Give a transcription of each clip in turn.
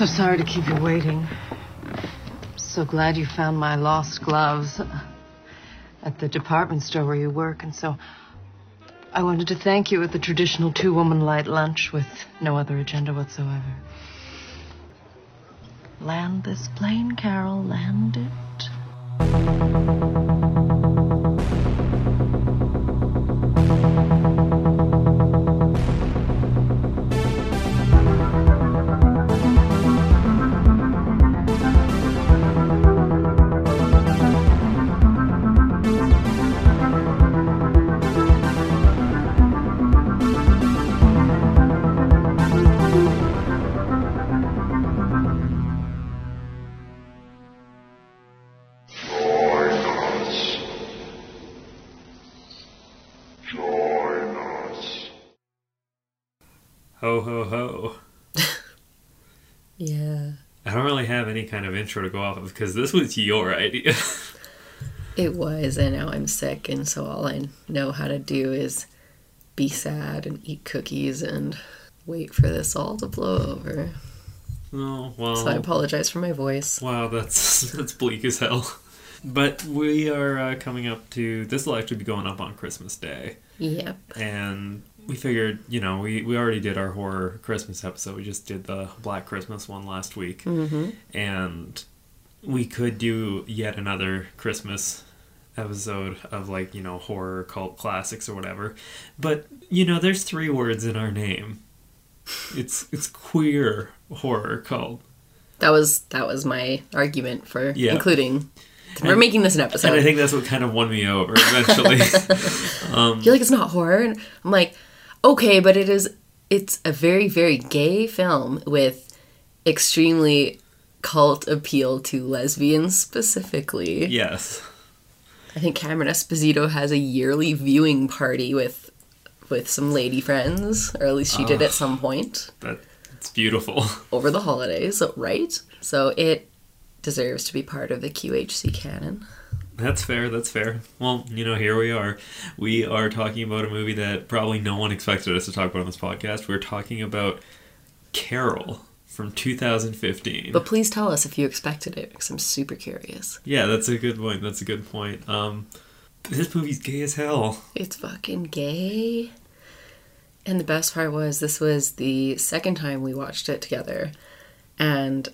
So sorry to keep you waiting. So glad you found my lost gloves at the department store where you work, and so I wanted to thank you at the traditional two woman light lunch with no other agenda whatsoever. Land this plane, Carol, land it. Kind of intro to go off of because this was your idea. It was, and now I'm sick, and so all I know how to do is be sad and eat cookies and wait for this all to blow over. oh, well. So I apologize for my voice. Wow, that's that's bleak as hell. But we are uh, coming up to this will actually be going up on Christmas Day, Yep. and we figured, you know, we we already did our horror Christmas episode. We just did the Black Christmas one last week, Mm-hmm. and we could do yet another Christmas episode of like you know horror cult classics or whatever. But you know, there's three words in our name. It's it's queer horror cult. That was that was my argument for Yeah. including. We're And- making this an episode. And I think that's what kind of won me over eventually. You're like, it's not horror. And I'm like, okay, but it is. It's a very, very gay film with extremely cult appeal to lesbians specifically. yes. I think Cameron Esposito has a yearly viewing party with with some lady friends, or at least she did at some point That it's beautiful. over the holidays, right? So it deserves to be part of the QHC canon. That's fair. That's fair. Well, you know, here we are. We are talking about a movie that probably no one expected us to talk about on this podcast. We're talking about Carol from 2015. But please tell us if you expected it, because I'm super curious. Yeah, that's a good point. That's a good point. Um, this movie's gay as hell. It's fucking gay. And the best part was this was the second time we watched it together. And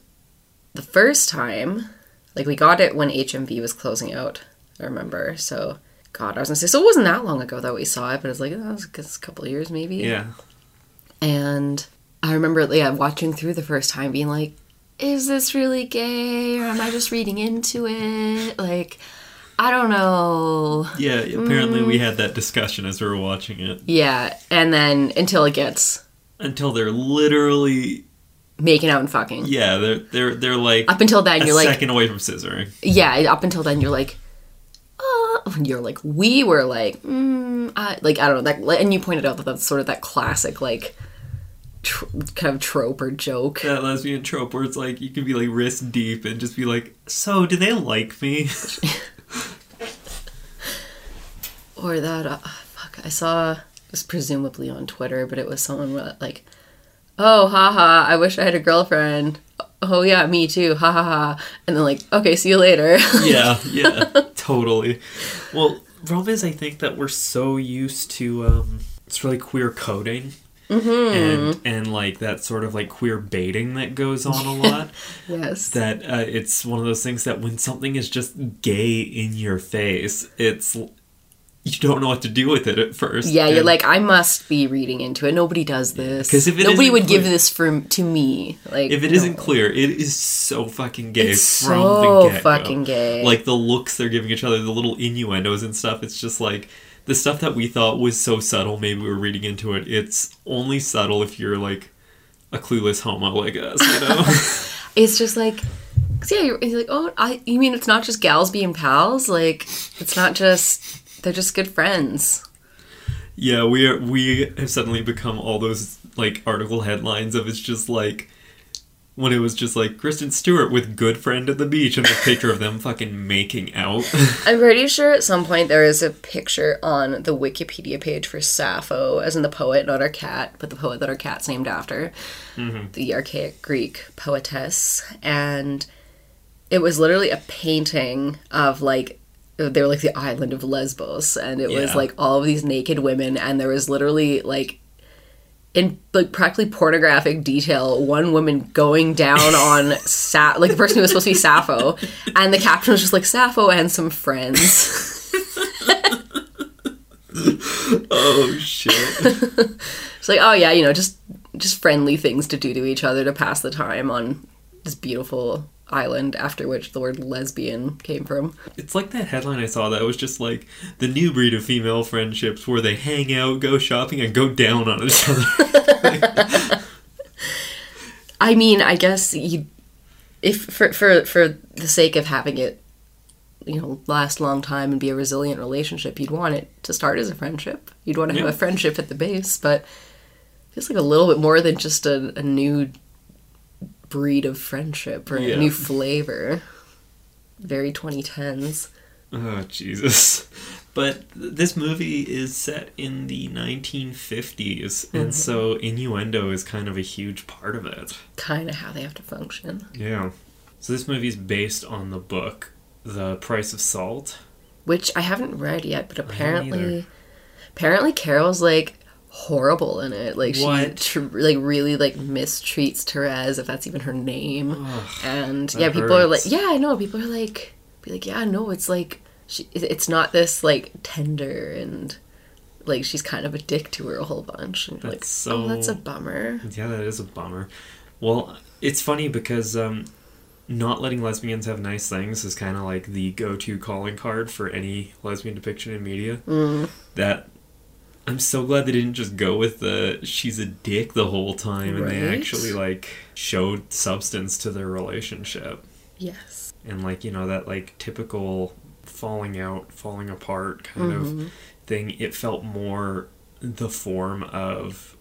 the first time, like we got it when HMV was closing out, I remember. So, God, I was gonna say, so it wasn't that long ago that we saw it, but it's like, oh, it was a couple of years maybe. Yeah. And I remember, yeah, watching through the first time being like, is this really gay or am I just reading into it? Like, I don't know. Yeah, apparently we mm. had that discussion as we were watching it. Yeah, and then until it gets Until they're literally making out and fucking. yeah, they're they're they're like Up until then, a you're like, second away from scissoring. yeah. Up until then, you're like, uh, you're like, we were like, mm, I, like I don't know that, and you pointed out that that's sort of that classic like tr- kind of trope or joke. That lesbian trope where it's like you can be like wrist deep and just be like, so do they like me? Or that, uh, fuck, I saw, it was presumably on Twitter, but it was someone like, oh, haha, I wish I had a girlfriend. Oh, yeah, me too, ha ha ha. And then, like, okay, see you later. yeah, yeah, totally. Well, problem is, I think that we're so used to um, it's really queer coding. And and like that sort of like queer baiting that goes on a lot. yes. that uh, it's one of those things that when something is just gay in your face, it's you don't know what to do with it at first. yeah, you're like, I must be reading into it. Nobody does this. 'Cause if it Nobody would give this for to me. Like, if it no. not clear, it is so fucking gay It's from so the get fucking gay. Like the looks they're giving each other, the little innuendos and stuff. It's just like the stuff that we thought was so subtle. Maybe we were reading into it. It's only subtle if you're like a clueless homo like us, you know. It's just like, cause yeah, you're, you're like, oh, I. You mean it's not just gals being pals? Like, it's not just they're just good friends. Yeah, we are. We have suddenly become all those like article headlines of it's just like when it was just like Kristen Stewart with good friend at the beach and a picture of them fucking making out. I'm pretty sure at some point there is a picture on the Wikipedia page for Sappho, as in the poet, not our cat, but the poet that our cat's named after, mm-hmm. the archaic Greek poetess. And it was literally a painting of like, they were like the island of Lesbos, and it was like all of these naked women, and there was literally like in like practically pornographic detail, one woman going down on Sa- like the person who was supposed to be Sappho, and the caption was just like Sappho and some friends. oh shit. It's like, oh yeah, you know, just just friendly things to do to each other to pass the time on this beautiful island after which the word lesbian came from. It's like that headline I saw that was just like the new breed of female friendships where they hang out, go shopping, and go down on each other. I mean, I guess you if for for for the sake of having it you know last a long time and be a resilient relationship, you'd want it to start as a friendship. You'd want to have a friendship at the base, but it feels like a little bit more than just a, a new breed of friendship or Yeah. a new flavor. Very 2010s. oh Jesus. But this movie is set in the 1950s, and mm-hmm. so innuendo is kind of a huge part of it. Kind of how they have to function. Yeah. So this movie is based on the book The Price of Salt. which I haven't read yet, but apparently, apparently Carol's like horrible in it. Like she tr- like really like mistreats Therese, if that's even her name. and yeah, people are like, yeah, I know. People are like, be like, yeah, no, it's like she, it's not this like tender and like she's kind of a dick to her a whole bunch. And you're like, That's oh, that's a bummer. Yeah, that is a bummer. Well, it's funny because um, not letting lesbians have nice things is kind of like the go-to calling card for any lesbian depiction in media. Mm. That I'm so glad they didn't just go with the she's a dick the whole time, and they actually like showed substance to their relationship, Yes. and like you know that like typical falling out, falling apart kind of mm-hmm. thing. It felt more the form of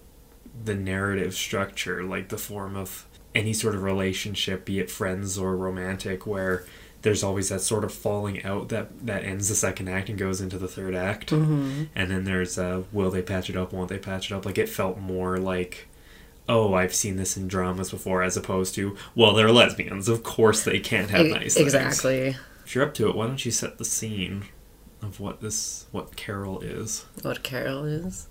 the narrative structure, like the form of any sort of relationship, be it friends or romantic, where there's always that sort of falling out that that ends the second act and goes into the third act, and then there's uh, will they patch it up, won't they patch it up? Like it felt more like. Oh, I've seen this in dramas before, as opposed to, well, they're lesbians. Of course, they can't have nice things. exactly. If you're up to it, why don't you set the scene of what this, what Carol is? what Carol is.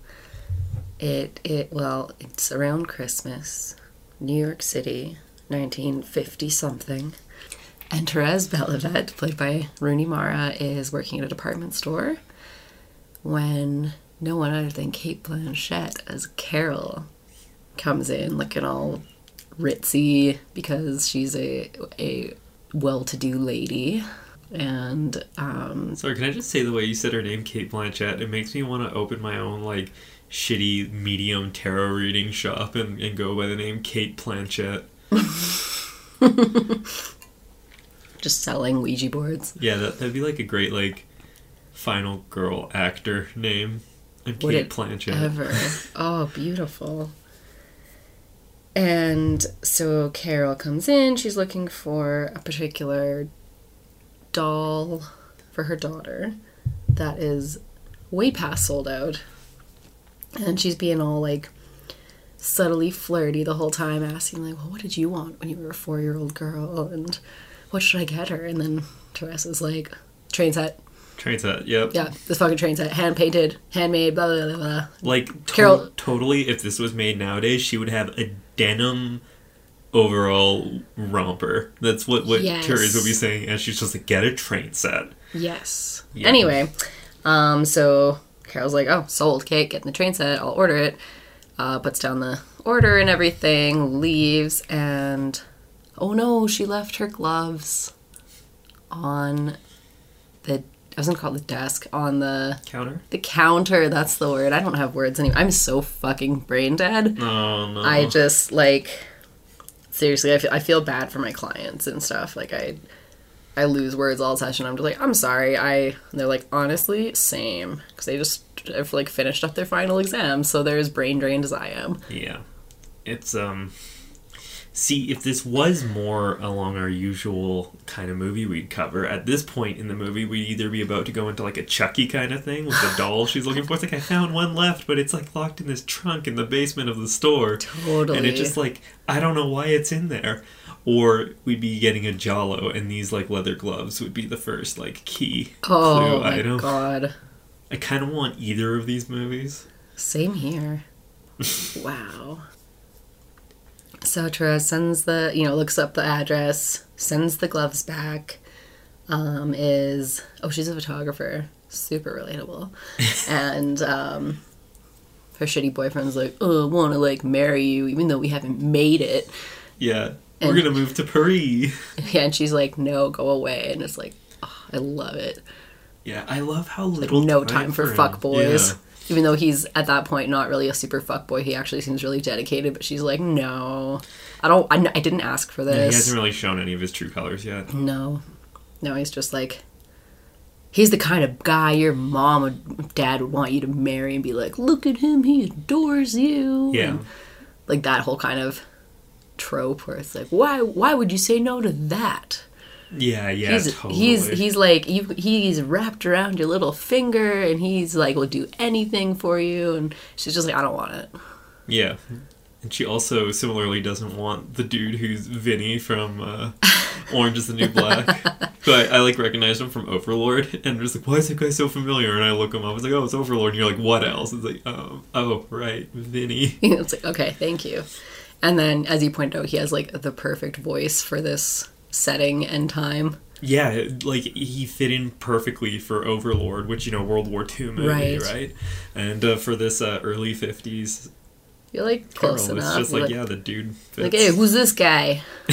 It it well, it's around Christmas, New York City, 1950 something. And Therese Belivet, played by Rooney Mara, is working at a department store when no one other than Kate Blanchett as Carol comes in looking all ritzy because she's a a well-to-do lady and um Sorry, can I just say the way you said her name, Kate Blanchett? It makes me want to open my own like shitty medium tarot reading shop and, and go by the name Kate Blanchett. just selling Ouija boards. Yeah, that that'd be like a great like final girl actor name. I'm Would Kate it Blanchett. ever. Oh, beautiful. And so Carol comes in. She's looking for a particular doll for her daughter that is way past sold out. And she's being all like subtly flirty the whole time, asking, like, well, what did you want when you were a four year old girl? And what should I get her? And then Teresa's like, train set. Train set. Yep. Yeah, this fucking train set. Hand painted, handmade, blah, blah, blah, blah. Like to- Carol- totally, if this was made nowadays, she would have a denim overall romper. That's what what Yes. Therese would be saying, and she's just like, get a train set. Yes. Yeah. Anyway, um, so Carol's like, "Oh, sold. Okay, getting the train set. I'll order it." Uh, puts down the order and everything, leaves, and oh no, she left her gloves on the. I was gonna call it the desk on the Counter. the counter. That's the word. I don't have words anymore. I'm so fucking brain dead. Oh no. I just like seriously. I feel, I feel bad for my clients and stuff. Like I, I lose words all session. I'm just like, I'm sorry. I. And they're like, honestly, same. Because they just have like finished up their final exam, so they're as brain drained as I am. Yeah. It's um See, if this was more along our usual kind of movie we'd cover, at this point in the movie, we'd either be about to go into like a Chucky kind of thing with the doll she's looking for. It's like, I found one left, but it's like locked in this trunk in the basement of the store. Totally. And it's just like, I don't know why it's in there. Or we'd be getting a giallo, and these like leather gloves would be the first like key oh clue my item. god. I kind of want either of these movies. Same here. wow. So Therese sends the, you know, looks up the address, sends the gloves back. Um, is oh, she's a photographer, super relatable, and um, her shitty boyfriend's like, oh, I want to like marry you, even though we haven't made it. Yeah, And- we're gonna move to Paris. Yeah, and she's like, no, go away, and it's like, oh, I love it. Yeah, I love how Like little no time for him. fuck boys. Yeah. Even though he's at that point not really a super fuck boy, he actually seems really dedicated. But she's like, no, I don't. I, I didn't ask for Yeah, he hasn't really shown any of his true colors yet. No. No, he's just like he's the kind of guy your mom or dad would want you to marry and be like, look at him, he adores you. Yeah. And, like that whole kind of trope where it's like, why why would you say no to that? Yeah, yeah, he's totally. he's he's like you he's wrapped around your little finger and he's like will do anything for you and she's just like I don't want it. yeah. And she also similarly doesn't want the dude who's Vinny from uh, Orange is the New Black. but I, I like recognize him from Overlord, and just like, why is that guy so familiar? And I look him up, I was like, oh, it's Overlord. And you're like, what else? It's like, um, oh, right, Vinny. it's like okay, thank you. And then as you point out, he has like the perfect voice for this setting and time. Yeah, like he fit in perfectly for Overlord, which you know World War II movie, Right. right? And uh, for this uh, early '50s You're like Carol, close it's enough. just like, Like- yeah, the dude fits. Like, hey, who's this guy?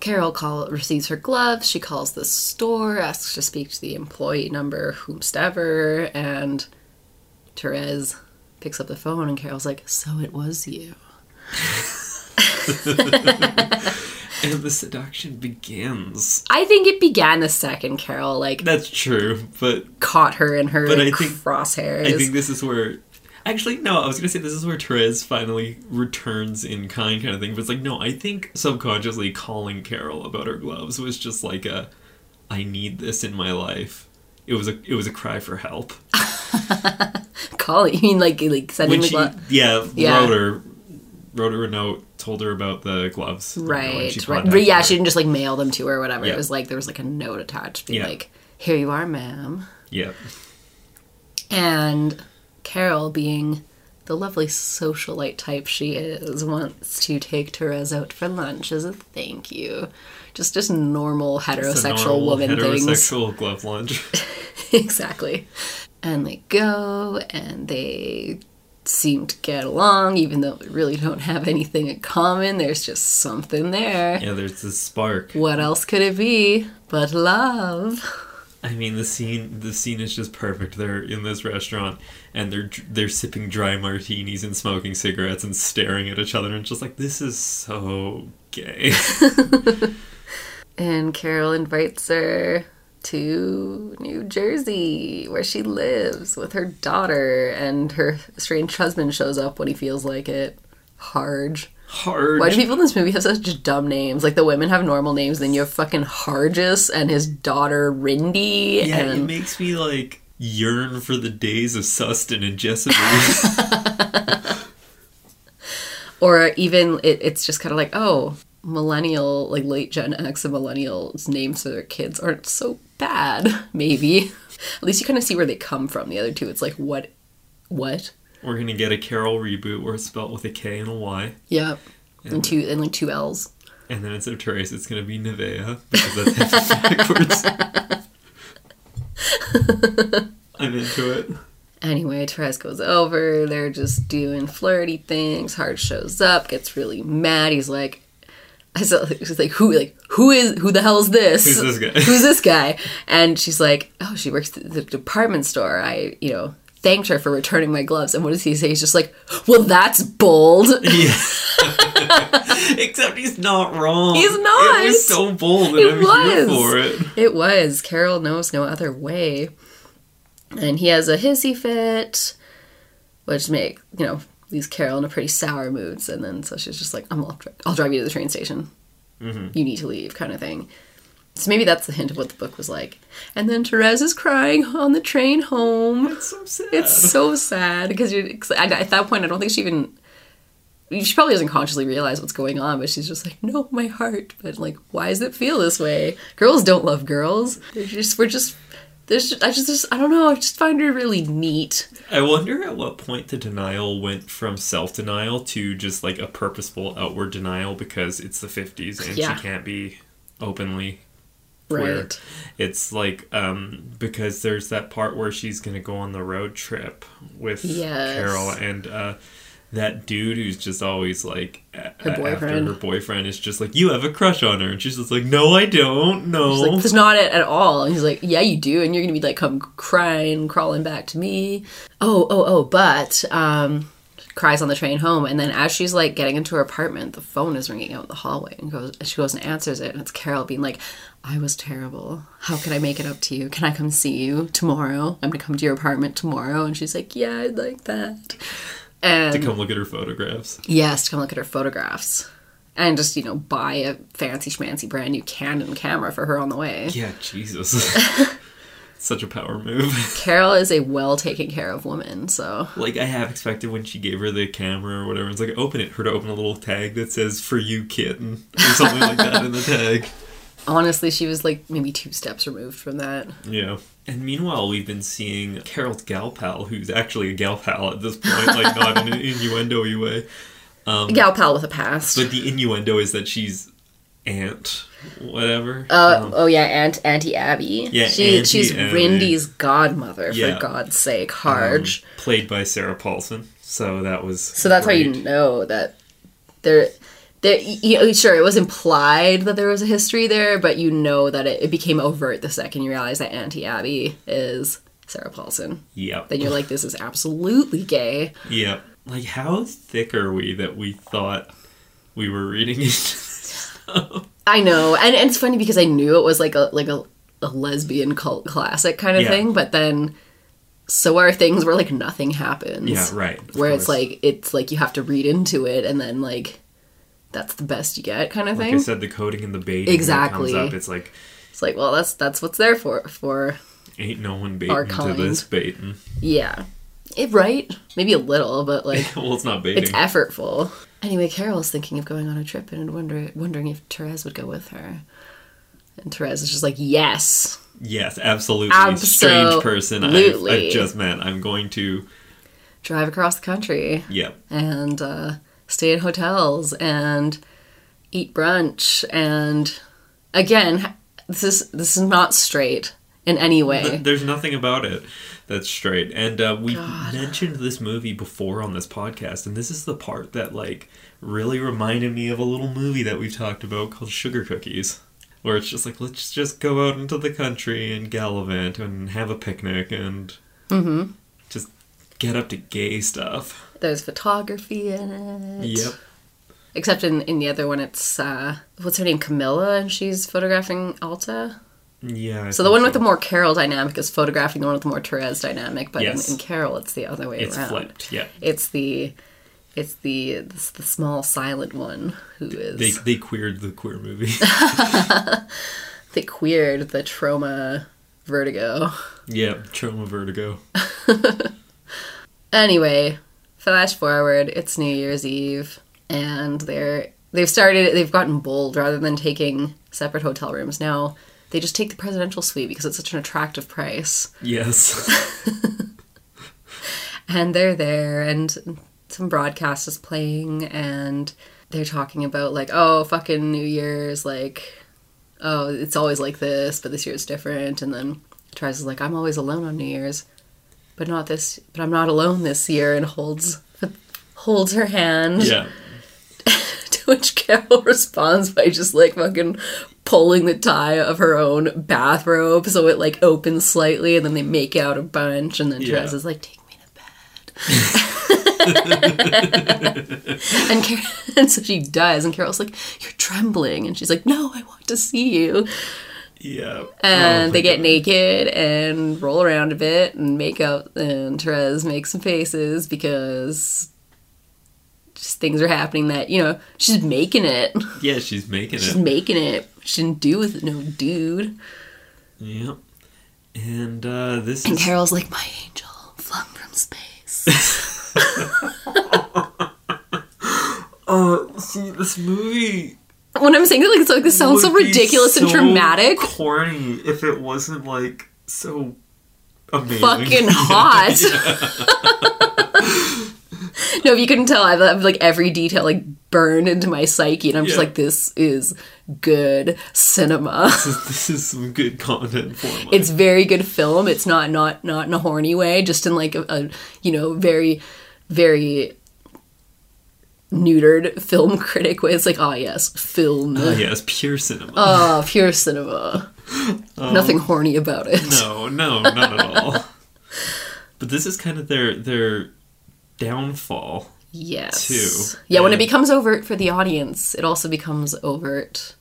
Carol call receives her gloves. She calls the store, asks to speak to the employee number, whomstever, and Therese picks up the phone, and Carol's like, "So it was you." and the seduction begins. I think it began the second Carol like That's true, but caught her in her But I think- crosshairs. I think this is where. Actually, no, I was gonna say this is where Therese finally returns in kind, kind of thing. But it's like, no, I think subconsciously calling Carol about her gloves was just like a, I need this in my life. It was a, it was a cry for help. Call it. You mean like like sending When the she, glove? yeah, Yeah. wrote her, wrote her a note, told her about the gloves. you know, and Right, right. But yeah, her. she didn't just like mail them to her or whatever. Yeah. It was like there was like a note attached, being Yeah. like, "Here you are, ma'am." Yeah, And Carol, being the lovely socialite type she is, wants to take Therese out for lunch as a thank you. Just just normal heterosexual normal woman things. heterosexual glove lunch. exactly. And they go and they seem to get along, even though we really don't have anything in common. There's just something there. yeah, there's this spark. What else could it be but love? I mean, the scene the scene is just perfect. They're in this restaurant and they're they're sipping dry martinis and smoking cigarettes and staring at each other, and just like this is so gay. And Carol invites her to New Jersey, where she lives with her daughter, and her strange husband shows up when he feels like it. Harge. Hard. Why do people in this movie have such dumb names? Like the women have normal names, then you have fucking Hargis and his daughter Rindy. yeah, it makes me like yearn for the days of Sustin and Jessica. or even it, it's just kind of like, oh, millennial, like late Gen X and millennials' names for their kids aren't so bad. Maybe at least you kind of see where they come from. The other two, it's like what, what? We're gonna get a Carol reboot where it's spelled with a K and a Y, Yep. And two and like two L's. and then instead of Therese, it's gonna be Nevaeh because that's backwards. I'm into it. Anyway, Therese goes over. They're just doing flirty things. Hart shows up, gets really mad. He's like, I saw, he's like, who, like, who is, who the hell is this? Who's this guy? Who's this guy? And she's like, oh, she works at the department store. I, you know, thanked her for returning my gloves. And what does he say? He's just like, well, that's bold. Yeah. Except he's not wrong. He's not. It was so bold, and It I'm was. for it. It was. Carol knows no other way. And he has a hissy fit, which make, you know, leaves Carol in a pretty sour mood. And then so she's just like, I'm, I'll, I'll drive you to the train station. Mm-hmm. You need to leave, kind of thing. So maybe that's the hint of what the book was like. And then Therese is crying on the train home. It's so sad. It's so sad because at that point. I don't think she even. She probably doesn't consciously realize what's going on, but she's just like, "No, my heart." But like, why does it feel this way? Girls don't love girls. They're just we're just. There's I just, just I don't know. I just find her really neat. I wonder at what point the denial went from self denial to just like a purposeful outward denial because it's the 50s and Yeah. she can't be openly queer. Right. It's like um because there's that part where she's gonna go on the road trip with Yes. Carol and uh that dude who's just always like Her after boyfriend. her boyfriend is just like you have a crush on her and she's just like no I don't no She's like, that's not it at all. And he's like, yeah, you do. And you're going to be like, come crying, crawling back to me. Oh, oh, oh, but, um, cries on the train home. And then as she's like getting into her apartment, the phone is ringing out in the hallway and goes, she goes and answers it. And it's Carol being like, I was terrible. How can I make it up to you? Can I come see you tomorrow? I'm going to come to your apartment tomorrow. And she's like, yeah, I'd like that. And to come look at her photographs Yes, to come look at her photographs. And just, you know, buy a fancy schmancy brand new Canon camera for her on the way. yeah Jesus such a power move Carol is a well taken care of woman, so Like I have expected when she gave her the camera or whatever, it's like open it, her to open a little tag that says "For you, kitten" or something like that in the tag. honestly, she was like maybe two steps removed from that. Yeah. And meanwhile, we've been seeing Carol's gal pal, who's actually a gal pal at this point, like not in an innuendo way. Gal pal with a past. But the innuendo is that she's aunt, whatever. Uh, Um, oh yeah, Aunt Auntie Abby. Yeah, she, Auntie she's Abby. Rindy's godmother. Yeah. For God's sake, um, Harge. played by Sarah Paulson. So that was so that's how you know that there, there. You know, sure, it was implied that there was a history there, but you know that it, it became overt the second you realize that Auntie Abby is Sarah Paulson. Yep. Then you're like, this is absolutely gay. Yep. Like, how thick are we that we thought we were reading into this? I know, and, and it's funny because I knew it was like a like a, a lesbian cult classic kind of Yeah. thing, but then so are things where like nothing happens. Yeah, right. Where it's like it's like you have to read into it, and then like that's the best you get, kind of thing. like thing. I said, the coding and the baiting Exactly. comes up. It's like It's like, well, that's that's what's there for for ain't no one Our baiting to this baiting. yeah, it right maybe a little, but like well, it's not baiting. it's effortful. Anyway, Carol's thinking of going on a trip and wonder, wondering if Therese would go with her. And Therese is just like, yes, yes, absolutely. absolutely. Strange person. I've, I've just met. I'm going to. drive across the country Yep. and uh, stay in hotels and eat brunch. And again, this is this is not straight in any way. There's nothing about it that's straight. And uh, we God. mentioned this movie before on this podcast, and this is the part that like really reminded me of a little movie that we've talked about called Sugar Cookies. Where it's just like let's just go out into the country and gallivant and have a picnic and Mm-hmm. Get up to gay stuff. There's photography in it. Yep. Except in, in the other one, it's uh, what's her name, Camilla, and she's photographing Alta. Yeah. I So the one with the more Carol dynamic is photographing the one with the more Therese dynamic, but Yes. in, in Carol, it's the other way it's around. flipped. Yeah. It's the it's the it's the small silent one who is They they queered the queer movie. they queered the Troma Vertigo. yeah, Troma Vertigo. Anyway, flash forward, it's New Year's Eve and they're they've started they've gotten bold rather than taking separate hotel rooms now. They just take the presidential suite because it's such an attractive price. Yes. And they're there and some broadcast is playing and they're talking about like, oh fucking New Year's, like oh, it's always like this, but this year it's different and then Therese is like, I'm always alone on New Year's. But not this but I'm not alone this year and holds holds her hand. yeah. To which Carol responds by just like fucking pulling the tie of her own bathrobe so it like opens slightly and then they make out a bunch and then Yeah. Therese is like, take me to bed. and, Car- and so she does and Carol's like, you're trembling and she's like, no, I want to see you. Yeah. And they get naked and roll around a bit and make out and Therese makes some faces because just things are happening that you know she's making it. Yeah, she's making She's it. She's making it. She didn't do with no dude. Yep. And uh, this And is Carol's like my angel flung from space. uh, see this movie when I'm saying it, like it's like this sounds so ridiculous and dramatic. corny if it wasn't like so amazing. Fucking hot. no, if you couldn't tell, I have like every detail like burned into my psyche, and I'm just like, this is good cinema. this, is, this is some good content for me. it's very good film. It's not not not in a horny way, just in like a, a you know very very neutered film critic way. It's like, oh yes, film. Ah, yes, pure cinema. Oh, pure cinema. Um, Nothing horny about it. no, no, not at all. but this is kind of their their downfall. Yes. Too. Yeah, when it becomes overt for the audience, it also becomes overt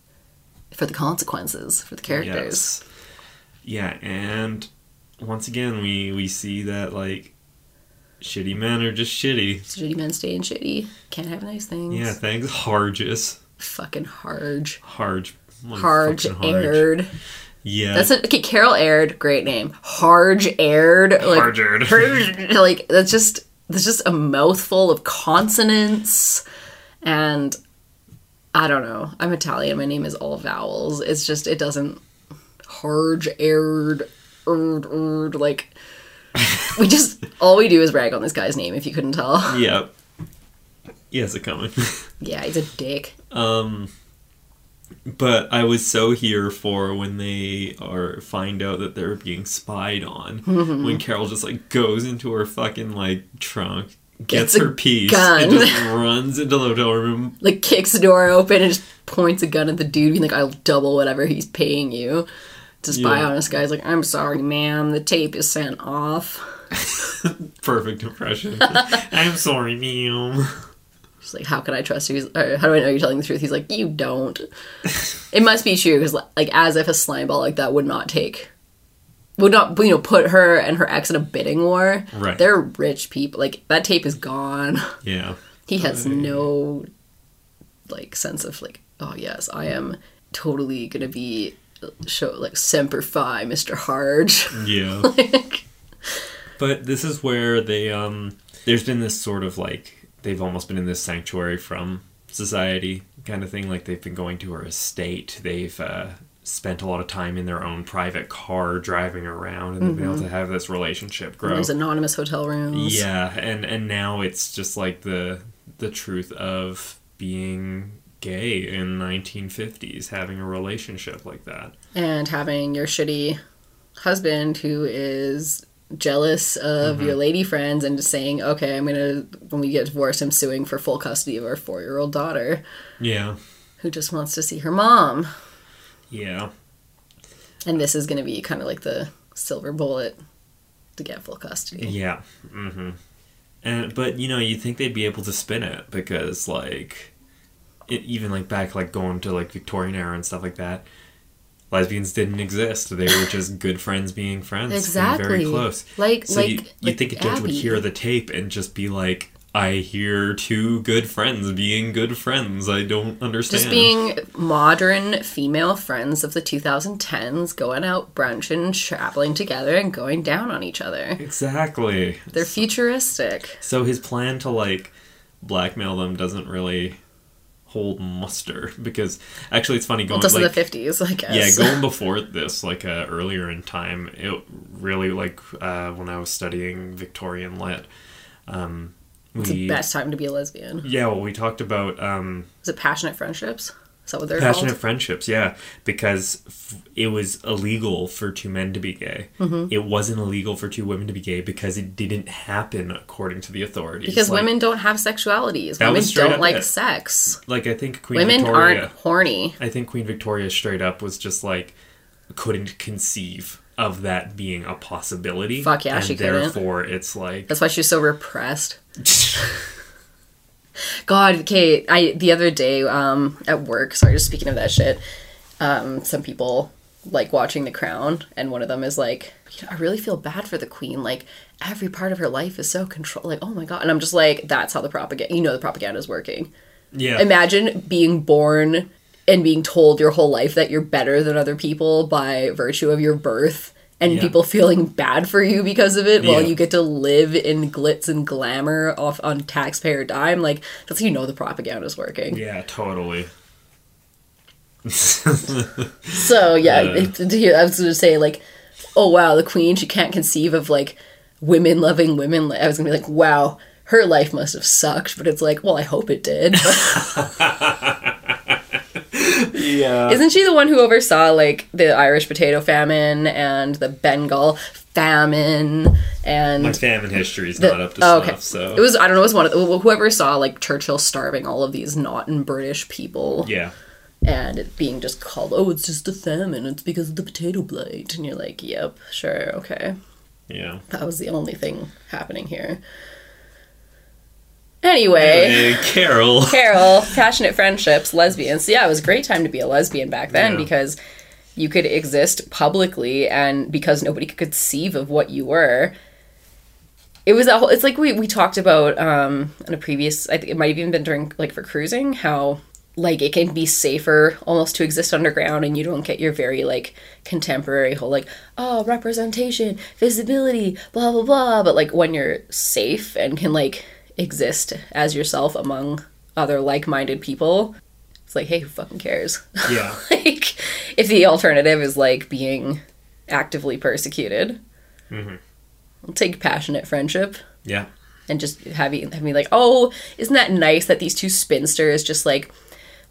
for the consequences for the characters. Yes. Yeah, and once again we we see that like shitty men are just shitty. Shitty men staying shitty. Can't have nice things. Yeah, thanks Harges. Fucking Harge. Harge. Harge Harge. aired. Yeah. That's it. Okay, Carol Aird. Great name. Harge Aird. Like. Harge- like that's just that's just a mouthful of consonants, and I don't know. I'm Italian. My name is all vowels. It's just it doesn't Harge Aird. Erd, erd, like we just all we do is rag on this guy's name. If you couldn't tell, Yep. He has it coming. yeah, he's a dick. Um, but I was so here for when they are find out that they're being spied on. Mm-hmm. When Carol just like goes into her fucking like trunk, Gets gets, her piece, gun. and just runs into the hotel room. Like kicks the door open and just points a gun at the dude, being like, "I'll double whatever he's paying you." To spy Yeah. on this guy's like, I'm sorry, ma'am, the tape is sent off. Perfect impression. I'm sorry, ma'am. She's like, how can I trust you? How do I know you're telling the truth? He's like, you don't. it must be true because, like, as if a slime ball like that would not take, would not, you know, put her and her ex in a bidding war. Right. They're rich people. Like that tape is gone. Yeah. He has no, like, sense of like, oh yes, I am totally gonna be show like semper fi, Mister Harge. Yeah. like, But this is where they um there's been this sort of like they've almost been in this sanctuary from society kind of thing like they've been going to her estate they've uh spent a lot of time in their own private car driving around and they've been able to have this relationship grow there's anonymous hotel rooms. yeah and and now it's just like the the truth of being gay in 1950s having a relationship like that and having your shitty husband who is jealous of your lady friends and just saying, okay, I'm gonna when we get divorced, I'm suing for full custody of our four year old daughter yeah who just wants to see her mom. yeah And this is gonna be kind of like the silver bullet to get full custody. Yeah. Mm-hmm. And but you know, you think they'd be able to spin it because like, it, even like back like going to like Victorian era and stuff like that, lesbians didn't exist. They were just good friends being friends, Exactly. very close. Like So like you, you like think a judge would hear the tape and just be like, "I hear two good friends being good friends. I don't understand." Just being modern female friends of the 2010s, going out brunching, traveling together, and going down on each other. exactly. They're futuristic. So his plan to like blackmail them doesn't really hold muster because actually it's funny going Well, just like in the 50s, I guess. yeah going before this like uh, earlier in time it really like uh, when I was studying Victorian lit um It's the best time to be a lesbian. yeah well we talked about um Is it passionate friendships? What they're passionate called? friendships yeah because f- it was illegal for two men to be gay Mm-hmm. it wasn't illegal for two women to be gay because it didn't happen according to the authorities Because Like- women don't have sexualities. Women don't like it. sex. like I think Queen Women Victoria aren't horny. I think Queen Victoria straight up was just like couldn't conceive of that being a possibility. Fuck yeah, and she couldn't. therefore it's like That's why she's so repressed. God, okay. I the other day um, at work. Sorry, just speaking of that shit. Um, some people like watching The Crown, and one of them is like, you know, I really feel bad for the Queen. Like every part of her life is so control. Like oh my god, and I'm just like, that's how the propaganda. You know, the propaganda is working. Yeah. Imagine being born and being told your whole life that you're better than other people by virtue of your birth. And Yeah. people feeling bad for you because of it, while you get to live in glitz and glamour off on taxpayer dime. Like that's how you know the propaganda is working. yeah, totally. So yeah, it- it- I was gonna say like, oh wow, the queen she can't conceive of like women loving women. I was gonna be like, wow, her life must have sucked, but it's like, well, I hope it did. yeah. Isn't she the one who oversaw like the Irish potato famine and the Bengal famine and My famine history is the- not up to oh, snuff, so it was I don't know it was one of the, whoever saw like Churchill starving all of these not in British people yeah. and it being just called oh it's just a famine it's because of the potato blight and you're like yep sure okay Yeah. that was the only thing happening here. Anyway, Hey, Carol. Carol, passionate friendships, lesbians. So yeah, it was a great time to be a lesbian back then Yeah. because you could exist publicly and because nobody could conceive of what you were. It was a whole. It's like we we talked about um in a previous. I think it might have even been during like for cruising how like it can be safer almost to exist underground and you don't get your very like contemporary whole like oh representation visibility blah blah blah but like when you're safe and can like exist as yourself among other like-minded people it's like hey who fucking cares Yeah. like if the alternative is like being actively persecuted I'll take passionate friendship Yeah. and just having have me like, oh, isn't that nice that these two spinsters just like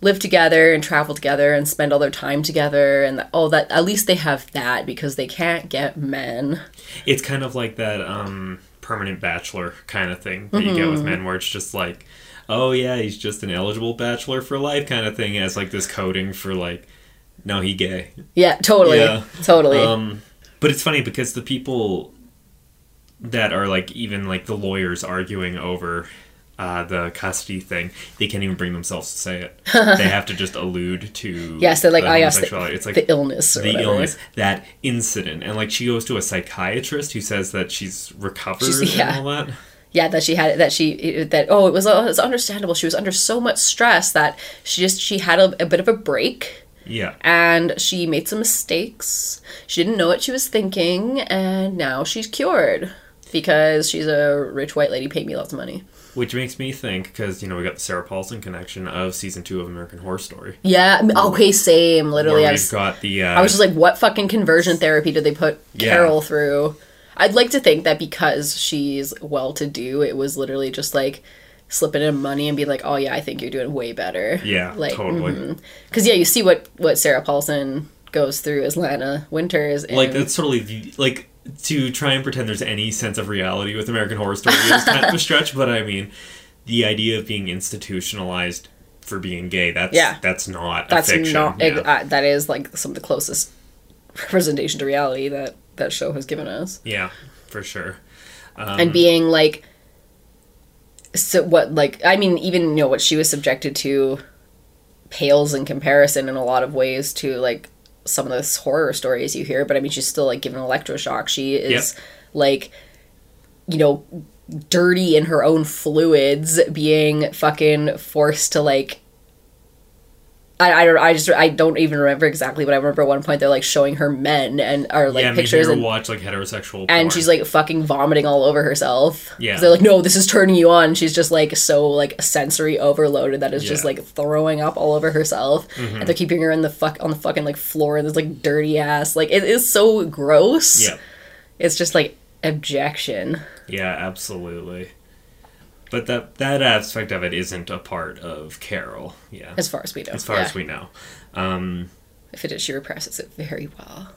live together and travel together and spend all their time together and oh that at least they have that because they can't get men. It's kind of like that um permanent bachelor kind of thing that you get Mm-hmm. with men where it's just like, oh yeah, he's just an eligible bachelor for life kind of thing as like this coding for like no, he gay. Yeah, totally, Yeah. totally. Um, but it's funny because the people that are like even like the lawyers arguing over uh, the custody thing, they can't even bring themselves to say it. they have to just allude to yes, they're like, the I guess homosexuality. it's like the illness or the whatever. illness, that incident, and like she goes to a psychiatrist who says that she's recovered She's- yeah. and all that. Yeah, that she had that she that oh it was it was understandable. She was under so much stress that she just she had a, a bit of a break Yeah, and she made some mistakes. She didn't know what she was thinking, and now she's cured because she's a rich white lady. Paid me lots of money. Which makes me think because you know we got the Sarah Paulson connection of season two of American Horror Story. Yeah. Okay. Same. Literally, where I was, got the uh, I was just like, what fucking conversion therapy did they put Yeah. Carol through? I'd like to think that because she's well to do, it was literally just like slipping in money and be like, oh yeah, I think you're doing way better. yeah, like totally. Because yeah, you see what what Sarah Paulson goes through as Lana Winters. And, like that's totally the, like to try and pretend there's any sense of reality with American Horror Story is kind of a stretch, but I mean, the idea of being institutionalized for being gay that's Yeah. that's not that's a fiction. not yeah. uh, that is like some of the closest representation to reality that that show has given us. yeah, for sure. Um, and being like so what like i mean even you know what she was subjected to pales in comparison in a lot of ways to like some of those horror stories you hear but i mean she's still like given electroshock. She is like you know dirty in her own fluids being fucking forced to like I, I, don't- I just I don't even remember exactly, but I remember at one point they're like showing her men and are like yeah, pictures and watch like heterosexual, and porn. she's like fucking vomiting all over herself. Yeah. they're like, no, this is turning you on. She's just like so like sensory overloaded that is just Yeah. Mm-hmm. like throwing up all over herself. And they're keeping her in the fuck on the fucking like floor. This like dirty ass. Like it is so gross. yeah, It's just like objection. yeah, absolutely. But that that aspect of it isn't a part of Carol. Yeah, As far as we know. as far Yeah. as we know. Um, If it is, she represses it very well.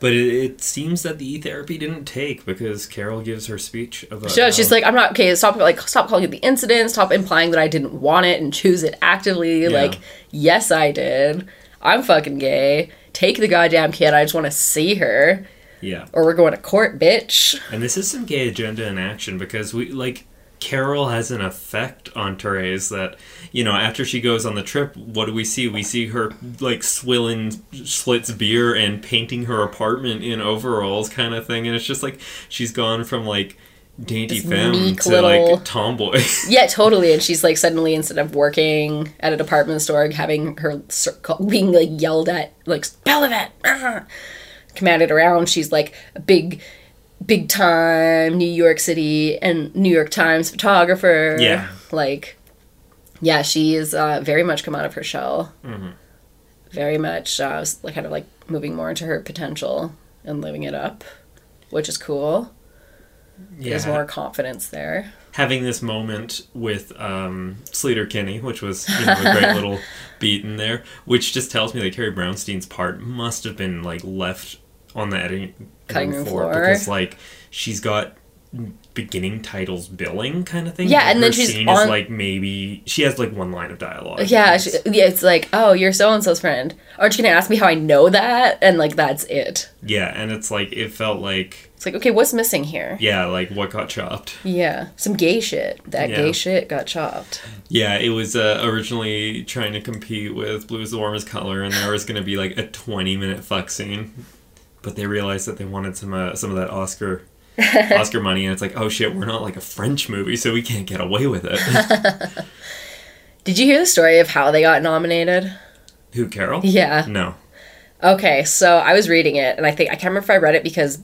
But it, it seems that the therapy didn't take because Carol gives her speech about. So she's like, I'm not okay. Stop, like, stop calling it the incident. Stop implying that I didn't want it and choose it actively. Like, yes, I did. I'm fucking gay. Take the goddamn kid. I just want to see her, yeah, or we're going to court, bitch. and this is some gay agenda in action because we like Carol has an effect on Therese that, you know, after she goes on the trip, what do we see? We see her like swilling Schlitz beer and painting her apartment in overalls kind of thing. And it's just like she's gone from like dainty This femme to little- like tomboy. Yeah, totally. And she's like suddenly instead of working at a department store, having her circle being like yelled at, like Belivet, ah, commanded around. She's like a big, big time New York City and New York Times photographer. Yeah. like yeah, she is uh, very much come out of her shell. Mm-hmm. Very much uh, like kind of like moving more into her potential and living it up, which is cool. Yeah. There's more confidence there. having this moment with um, Sleater Kinney, which was you know, a great little beat in there, which just tells me that Carrie Brownstein's part must have been like left on the editing Cutting room floor, floor. because like she's got beginning titles billing kind of thing. Yeah, and then she's scene on- is like maybe she has like one line of dialogue. Yeah, she, yeah, it's like, oh, you're so and so's friend. Aren't you gonna ask me how I know that? And like, that's it. yeah, and it's like it felt like It's like, okay, what's missing here? yeah, like what got chopped. Yeah, some gay shit. That Yeah. gay shit got chopped. Yeah, it was uh, originally trying to compete with Blue is the Warmest Color, and there was going to be like a 20 minute fuck scene. But they realized that they wanted some uh, some of that Oscar Oscar money, and it's like, oh shit, we're not like a French movie, so we can't get away with it. Did you hear the story of how they got nominated? Who, Carol? Yeah. No. Okay, so I was reading it, and I think I can't remember if I read it because.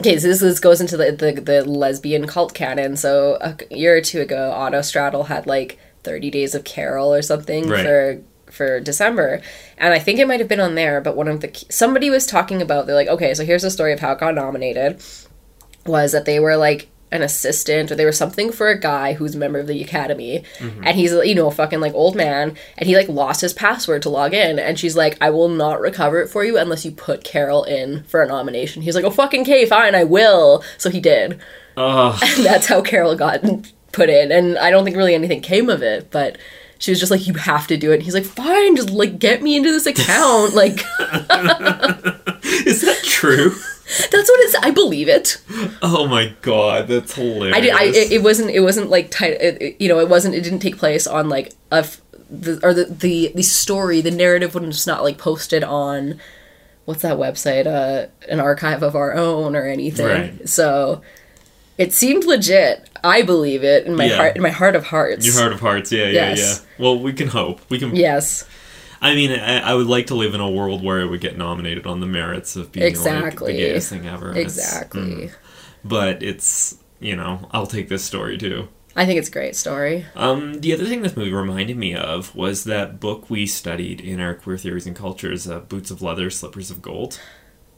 Okay, so this, this goes into the, the the lesbian cult canon. So a year or two ago, Autostraddle had like Thirty Days of Carol or something Right. for for December, and I think it might have been on there. But one of the somebody was talking about they're like, okay, so here's the story of how it got nominated. Was that they were like an assistant or they were something for a guy who's a member of the academy. Mm-hmm. And he's you know a fucking like old man and he like lost his password to log in. And she's like i will not recover it for you unless you put carol in for a nomination. He's like oh fucking okay fine i will. So he did. Oh, and that's how carol got put in. And i don't think really anything came of it but she was just like you have to do it and he's like fine just like get me into this account like is that true? that's what it's i believe it Oh my god, that's hilarious. I did. I it, it wasn't. It wasn't like tight. You know, it wasn't. It didn't take place on like a f- the or the the the story. The narrative was just not like posted on what's that website? Uh, an archive of our own or anything. Right. So it seemed legit. I believe it in my Yeah. heart. In my heart of hearts. Your heart of hearts, yeah, yeah, Yes. yeah. Well, we can hope. We can. Yes. I mean, I, I would like to live in a world where it would get nominated on the merits of being Exactly. like the gayest thing ever. It's- Exactly. mm. but it's you know I'll take this story too. I think it's a great story. Um, the other thing this movie reminded me of was that book we studied in our queer theories and cultures, uh, "Boots of Leather, Slippers of Gold,"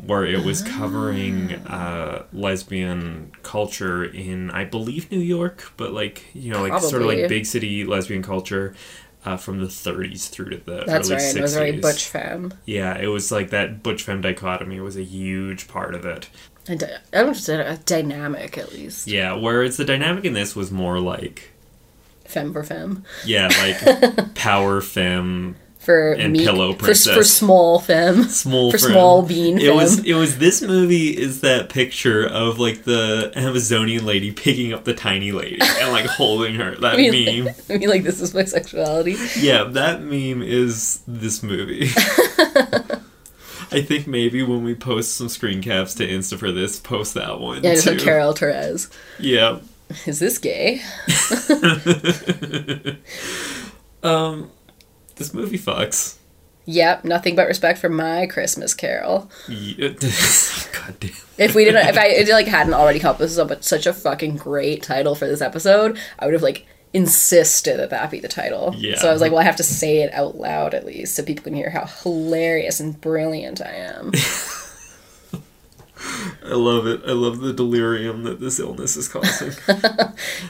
where it was covering uh, lesbian culture in, I believe, New York, but like you know, like sort of like big city lesbian culture. Uh, from the 30s through to the That's early right. 60s. It was very butch femme. Yeah, it was like that butch femme dichotomy was a huge part of it. And I don't know, just a dynamic at least. Yeah, whereas the dynamic in this was more like, Femme for femme. yeah, like power femme, For And meek, Pillow for, for Princess. small femme. small For femme. small bean It was it was this movie is that picture of like the Amazonian lady picking up the tiny lady and like holding her. That I mean, meme. I mean, like this is my sexuality. Yeah, that meme is this movie. I think maybe when we post some screen caps to Insta for this, post that one Yeah, too. Carol Therese. Yeah. Is this gay? Um, this movie fucks. Yep, nothing but respect for my Christmas Carol. Yeah. God damn. If we didn't, if I it, like hadn't already come up with such a fucking great title for this episode, I would have like insisted that that be the title. Yeah. So I was like, well, I have to say it out loud at least, so people can hear how hilarious and brilliant I am. I love it. I love the delirium that this illness is causing.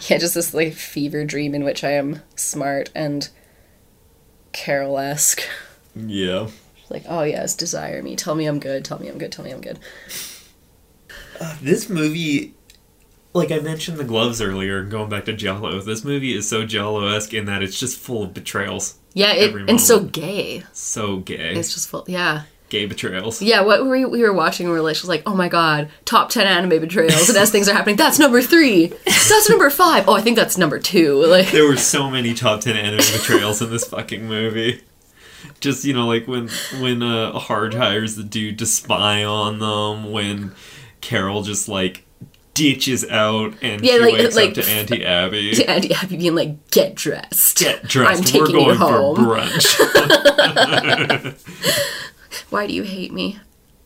yeah, just this like fever dream in which I am smart and Carol-esque. yeah. Like, oh yes, desire me. Tell me I'm good. Tell me I'm good. Tell me I'm good. Uh, this movie, like I mentioned the gloves earlier, going back to Giallo, this movie is so Giallo esque in that it's just full of betrayals. Yeah, it, Every and so gay. So gay. It's just full. Yeah, gay betrayals. Yeah, what were we, we were watching, we were like, she was like, oh my god, top 10 anime betrayals, and as things are happening, that's number three, that's number five. Oh, I think that's number two. Like, There were so many top ten anime betrayals in this fucking movie. Just you know, like when when uh, Harge hires the dude to spy on them, when Carol just like ditches out and Yeah, she like- wakes like- up to Auntie Abby. to Auntie Abby being like, get dressed. Get dressed. I'm taking We're you going home. for brunch. Why do you hate me?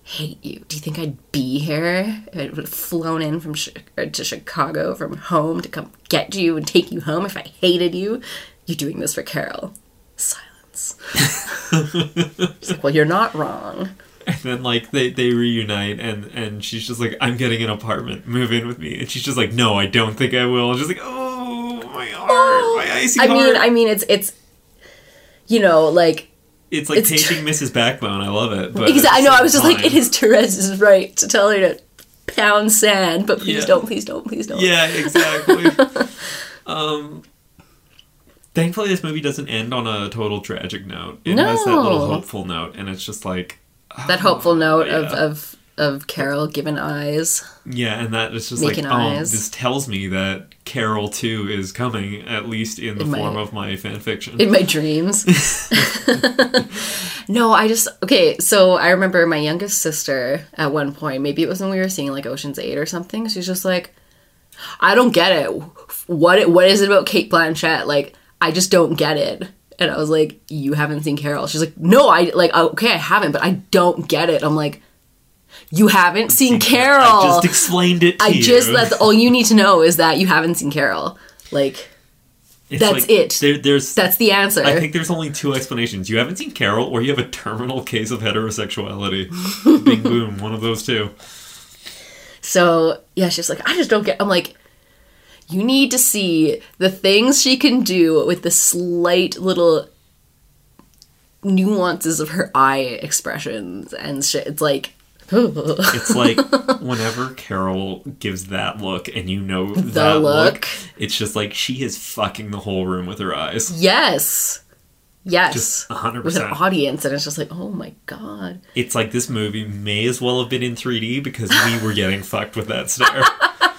Hate you. Do you think I'd be here? If I would have flown in from to Chicago from home to come get you and take you home if I hated you? You're doing this for Carol. Silence. She's like, well, you're not wrong. and then like they, they reunite and and she's just like, I'm getting an apartment. Move in with me. And she's just like, No, I don't think I will. And she's like, Oh my heart, my icy I heart. mean, I mean, it's it's, you know, like it's like it's paging Mrs. Backbone. I love it. But exactly. I know. I was just like, it is Therese's right to tell her to pound sand, but please Yeah. don't, please don't, please don't. Yeah, exactly. um, thankfully, this movie doesn't end on a total tragic note. It has that little hopeful note, and it's just like That hopeful note of, yeah. of of Carol given eyes. yeah, and that is just Making like oh, eyes. this tells me that Carol too is coming, at least in the In my- form of my fan fiction. in my dreams. no, I just okay. So I remember my youngest sister at one point. Maybe it was when we were seeing like Ocean's Eight or something. She's just like, I don't get it. What what is it about Cate Blanchett? Like, I just don't get it. And I was like, you haven't seen Carol. She's like, no, I like okay, I haven't, but I don't get it. I'm like, you haven't seen Carol. I just explained it. To I you. just that's all you need to know is that you haven't seen Carol. Like It's that's like, it. There, there's that's the answer. I think there's only two explanations. You haven't seen Carol, or you have a terminal case of heterosexuality. Bing boom, one of those two. So yeah, she's like, I just don't get. I'm like, you need to see the things she can do with the slight little nuances of her eye expressions and shit. It's like, It's like whenever Carol gives that look, and you know that look. look, it's just like she is fucking the whole room with her eyes. yes, yes, Just 100%. with an audience, and it's just like, oh my god. It's like this movie may as well have been in 3D because we were getting fucked with that stare.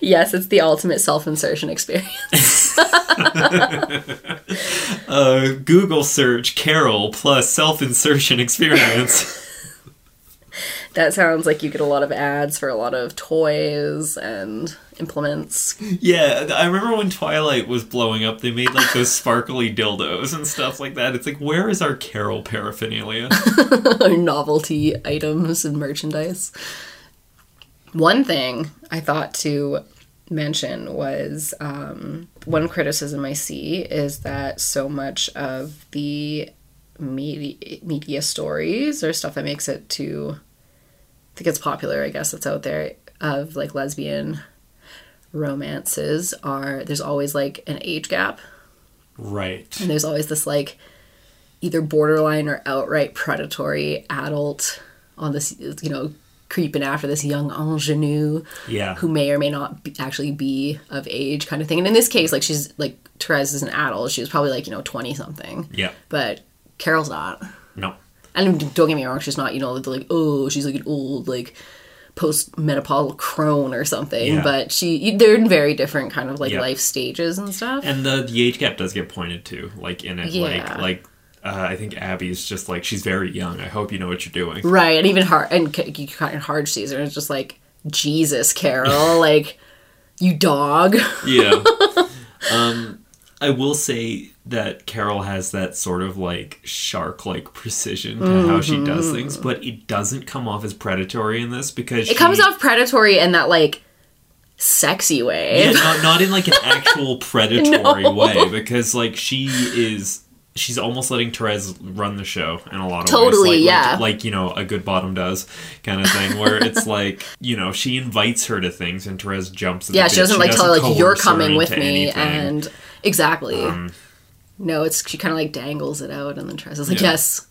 Yes, it's the ultimate self-insertion experience. Uh, Google search Carol plus self insertion experience. that sounds like you get a lot of ads for a lot of toys and implements. Yeah, I remember when Twilight was blowing up, they made like those sparkly dildos and stuff like that. It's like, where is our Carol paraphernalia? novelty items and merchandise. One thing I thought to mention was um, one criticism I see is that so much of the media, media stories or stuff that makes it to, I think it's popular, I guess, that's out there, of like lesbian romances are there's always like an age gap right. and there's always this like either borderline or outright predatory adult on this you know creeping after this young ingenue Yeah. who may or may not be, actually be of age kind of thing and in this case like she's like Therese is an adult she was probably like you know 20 something Yeah. but Carol's not No. and don't get me wrong she's not you know like oh she's like an old like post-menopausal crone or something Yeah. but she they're in very different kind of like Yeah. life stages and stuff And the the age gap does get pointed to, like in it, Yeah. like like uh, I think Abby's just like she's very young. I hope you know what you're doing. Right, and even Harge and c- you kind of Harge sees her. and It's just like Jesus, Carol, like you dog. Yeah. um, I will say that Carol has that sort of like shark like precision to how she does things, but it doesn't come off as predatory in this because Mm-hmm. It comes off predatory in that like sexy way. yeah, not, not in like an actual predatory No. way because like she is she's almost letting Therese run the show in a lot of Totally, ways. Like, yeah. Like, like, you know, a good bottom does kind of thing where it's like, you know, she invites her to things and Therese jumps yeah, she bit. doesn't like tell her like you're coming with me, anything. Um, and exactly. no, it's she kind of like dangles it out, and then tries is like, Yeah. yes,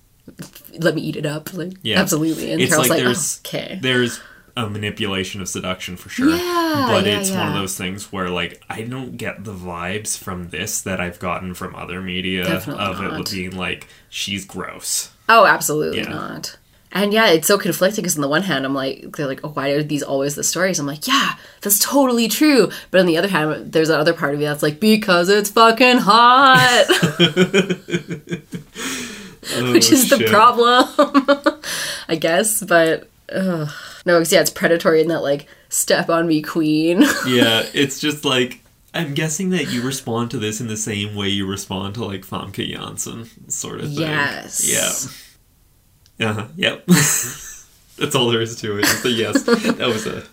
let me eat it up, like Yeah. absolutely. And it's Carol's like like, there's oh, okay, there's a manipulation of seduction for sure. Yeah, but yeah, it's one of those things where like I don't get the vibes from this that I've gotten from other media Definitely of not. it being like she's gross. Oh, absolutely Yeah. not. And yeah, it's so conflicting because on the one hand, I'm like, they're like, oh, why are these always the stories? I'm like, yeah, that's totally true. But on the other hand, there's that other part of me that's like, because it's fucking hot, which oh, is the Oh, problem, I guess. But ugh. No, yeah, it's predatory in that like, step on me, queen. yeah, it's just like I'm guessing that you respond to this in the same way you respond to like Famke Janssen sort of thing. Yes. Yeah. Uh-huh. Yep. That's all there is to it. Just a yes. that was a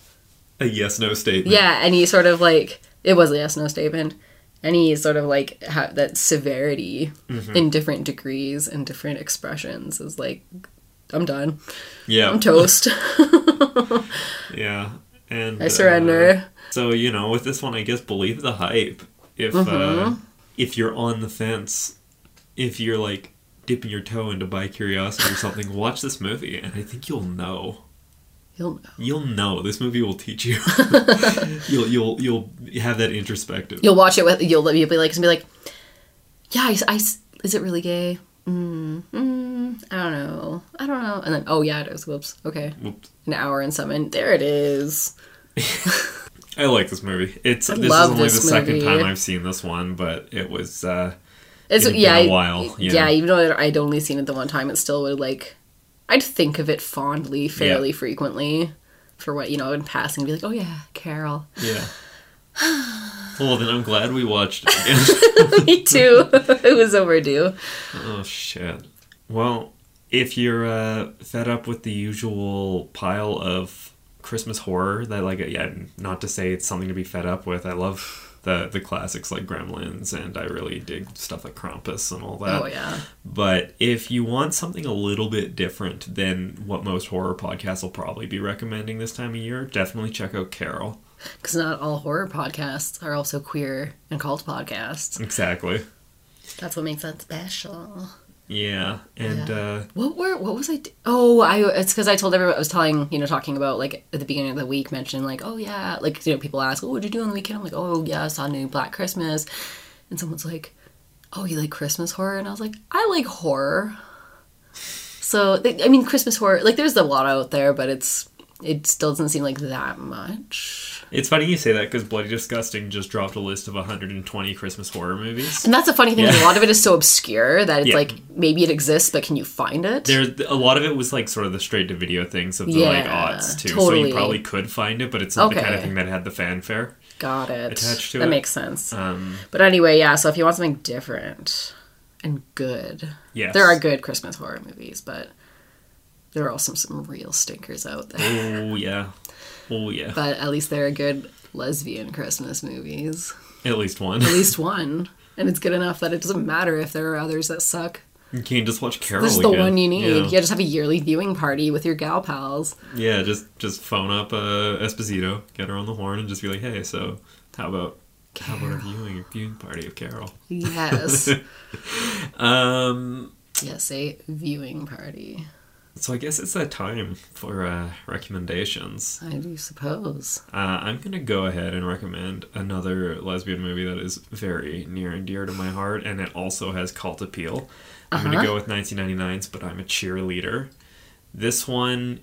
a yes no statement. Yeah, and he sort of like it was a yes no statement, and he sort of like ha- that severity Mm-hmm. in different degrees and different expressions is like I'm done. Yeah. I'm toast. Yeah. And I surrender. uh, so you know, with this one, I guess believe the hype. If uh, Mm-hmm. if you're on the fence, if you're like dipping your toe into by curiosity or something, watch this movie, and I think you'll know. You'll know. You'll know this movie will teach you. you'll you'll you'll have that introspective. You'll watch it with you'll you'll be like and be like, yeah, I, I- is it really gay? Mm, mm, I don't know. I don't know. And then oh yeah, it is. Whoops. Okay, Whoops. an hour and seven. there it is. I like this movie. It's this love is only this the second time I've seen this one, but it was uh It's It yeah, a I- while, yeah. yeah. Even though I'd only seen it the one time, it still would like. I'd think of it fondly, fairly frequently, for what you know in passing. Be like, oh yeah, Carol. yeah. well, then I'm glad we watched it again. Me too. it was overdue. oh shit. Well, if you're uh, fed up with the usual pile of Christmas horror, that like yeah, not to say it's something to be fed up with. I love the the classics like Gremlins, and I really dig stuff like Krampus and all that. oh yeah. But if you want something a little bit different than what most horror podcasts will probably be recommending this time of year, definitely check out Carol. Because not all horror podcasts are also queer and cult podcasts. Exactly. That's what makes that special. Yeah. And uh What were what was I? d- Oh, I it's because I told everyone I was telling you know talking about like at the beginning of the week mentioning like oh yeah like you know people ask oh what'd you do on the weekend I'm like oh yeah I saw new Black Christmas, and someone's like oh you like Christmas horror and I was like I like horror. So they, I mean Christmas horror like there's a lot out there but it's it still doesn't seem like that much. it's funny you say that because Bloody Disgusting just dropped a list of 120 Christmas horror movies. And that's the funny thing is a lot of it is so obscure that it's Yeah. like maybe it exists but can you find it? There, a lot of it was like sort of the straight to video things of the like Yeah, aughts too. So totally. you probably could find it, but it's not the kind of thing that had the fanfare. Got it. attached to it. that it. makes sense. Um, But anyway, yeah, so if you want something different and good, yes. there are good Christmas horror movies, but there are also some real stinkers out there. Oh yeah. Oh yeah. But at least there are good lesbian Christmas movies. At least one. At least one. And it's good enough that it doesn't matter if there are others that suck. You can just watch Carol. This is the again. one you need. Yeah. Yeah, just have a yearly viewing party with your gal pals. Yeah, just just phone up uh, Esposito, get her on the horn, and just be like, "Hey, so how about how about a viewing viewing party of Carol?" Yes. Um, yes, a viewing party. So I guess it's that time for uh, recommendations. I do suppose. Uh, I'm gonna go ahead and recommend another lesbian movie that is very near and dear to my heart, and it also has cult appeal. I'm gonna Uh-huh. go with 1999's "But I'm a Cheerleader." This one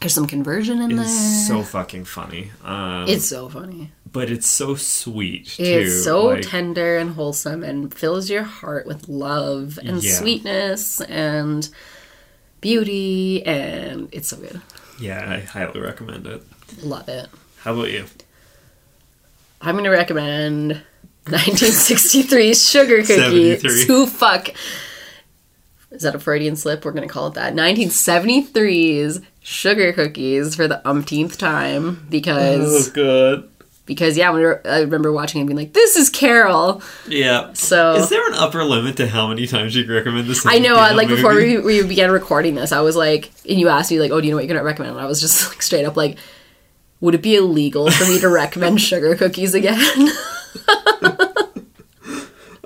There's some conversion in there. so fucking funny. Um, It's so funny. but it's so sweet too. It's so like- tender and wholesome and fills your heart with love and Yeah. sweetness and beauty and it's so good. Yeah, I highly recommend it. Love it. How about you? I'm gonna recommend 1963's Sugar Cookie. 73. Who fuck? Is that a Freudian slip? We're gonna call it that. 1973's Sugar Cookies for the umpteenth time because Oh, good. Because yeah, when we were- I remember watching and being like, "This is Carol." Yeah. So Is there an upper limit to how many times you can recommend this? I know, like before we, we began recording this, I was like, and you asked me like, "Oh, do you know what you're gonna recommend?" And I was just like straight up like, "Would it be illegal for me to recommend sugar cookies again?"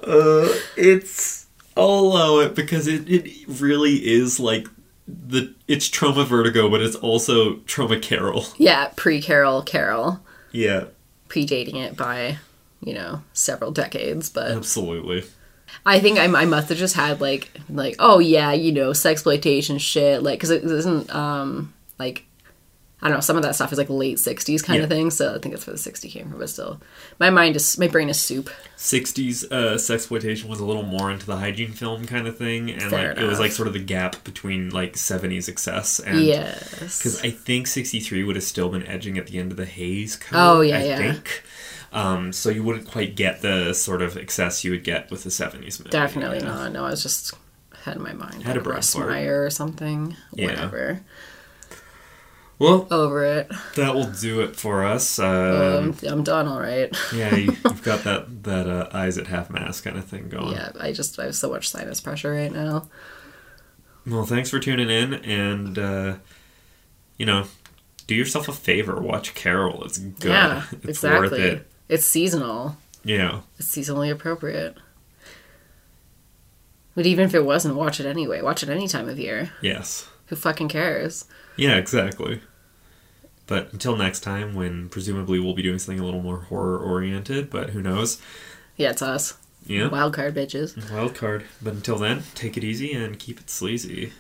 Uh, it's I'll allow it because it, it really is like the it's Troma Vertigo, but it's also trauma Carol. yeah, pre Carol, Carol, Yeah, predating it by you know several decades, but absolutely. I think I, I must have just had like like oh yeah you know sexploitation shit like because it isn't um like I don't know some of that stuff is like late '60s kind of thing so I think that's where the '60 came from but still my mind is my brain is soup 60s uh, sexploitation was a little more into the hygiene film kind of thing, and Fair like it was like sort of the gap between like 70s excess and yes because I think 63 would have still been edging at the end of the Hays Code. Oh, yeah, I yeah. think. Um, so you wouldn't quite get the sort of excess you would get with the 70s movie. definitely not no I was just had in my mind Had a like brain Russ. Meyer or something Yeah. whatever Well, over it that will do it for us. Um, um, I'm done all right yeah, you, you've got that that uh, eyes at half mast kind of thing going. yeah I just I have so much sinus pressure right now Well, thanks for tuning in, and uh, you know, do yourself a favor. Watch Carol. It's good. yeah it's exactly worth it. it's seasonal Yeah. It's seasonally appropriate. But even if it wasn't, watch it anyway. Watch it any time of year. Yes. Who fucking cares? Yeah. Exactly. But until next time, when presumably we'll be doing something a little more horror oriented, but who knows? Yeah, it's us. Yeah. Wild card bitches. Wild card. But until then, take it easy and keep it sleazy.